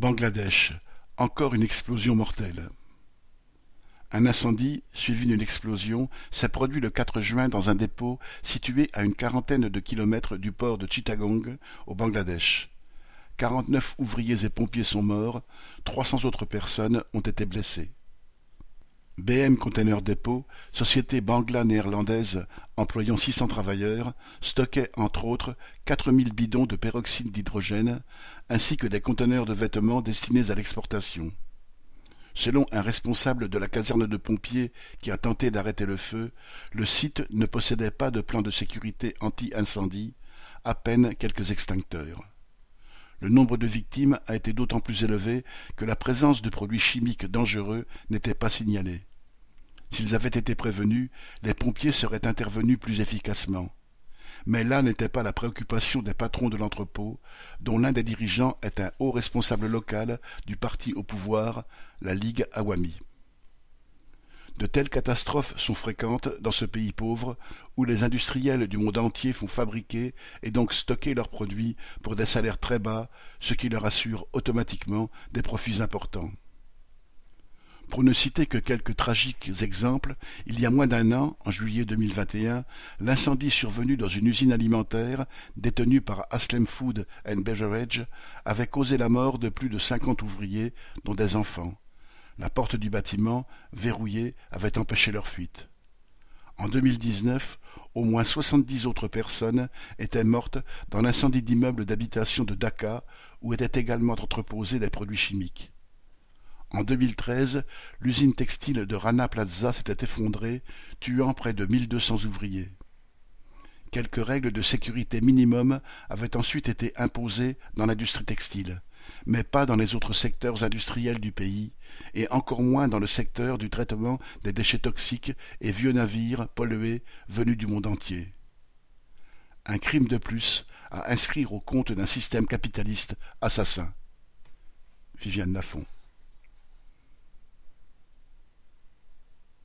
Bangladesh, encore une explosion mortelle. Un incendie, suivi d'une explosion, s'est produit le 4 juin dans un dépôt situé à une quarantaine de kilomètres du port de Chittagong, au Bangladesh. Quarante-neuf ouvriers et pompiers sont morts, trois cents autres personnes ont été blessées. BM Container Depot, société bangla-néerlandaise employant six cents travailleurs, stockait entre autres quatre mille bidons de peroxyde d'hydrogène ainsi que des conteneurs de vêtements destinés à l'exportation. Selon un responsable de la caserne de pompiers qui a tenté d'arrêter le feu, le site ne possédait pas de plan de sécurité anti-incendie, à peine quelques extincteurs. Le nombre de victimes a été d'autant plus élevé que la présence de produits chimiques dangereux n'était pas signalée. S'ils avaient été prévenus, les pompiers seraient intervenus plus efficacement. Mais là n'était pas la préoccupation des patrons de l'entrepôt, dont l'un des dirigeants est un haut responsable local du parti au pouvoir, la Ligue Awami. De telles catastrophes sont fréquentes dans ce pays pauvre où les industriels du monde entier font fabriquer et donc stocker leurs produits pour des salaires très bas, ce qui leur assure automatiquement des profits importants. Pour ne citer que quelques tragiques exemples, il y a moins d'un an, en juillet 2021, l'incendie survenu dans une usine alimentaire détenue par Aslem Food and Beverage avait causé la mort de plus de cinquante ouvriers, dont des enfants. La porte du bâtiment, verrouillée, avait empêché leur fuite. En 2019, au moins soixante-dix autres personnes étaient mortes dans l'incendie d'immeubles d'habitation de Dhaka où étaient également entreposés des produits chimiques. En 2013, l'usine textile de Rana Plaza s'était effondrée, tuant près de 1200 ouvriers. Quelques règles de sécurité minimum avaient ensuite été imposées dans l'industrie textile, mais pas dans les autres secteurs industriels du pays, et encore moins dans le secteur du traitement des déchets toxiques et vieux navires pollués venus du monde entier. Un crime de plus à inscrire au compte d'un système capitaliste assassin. Viviane Lafont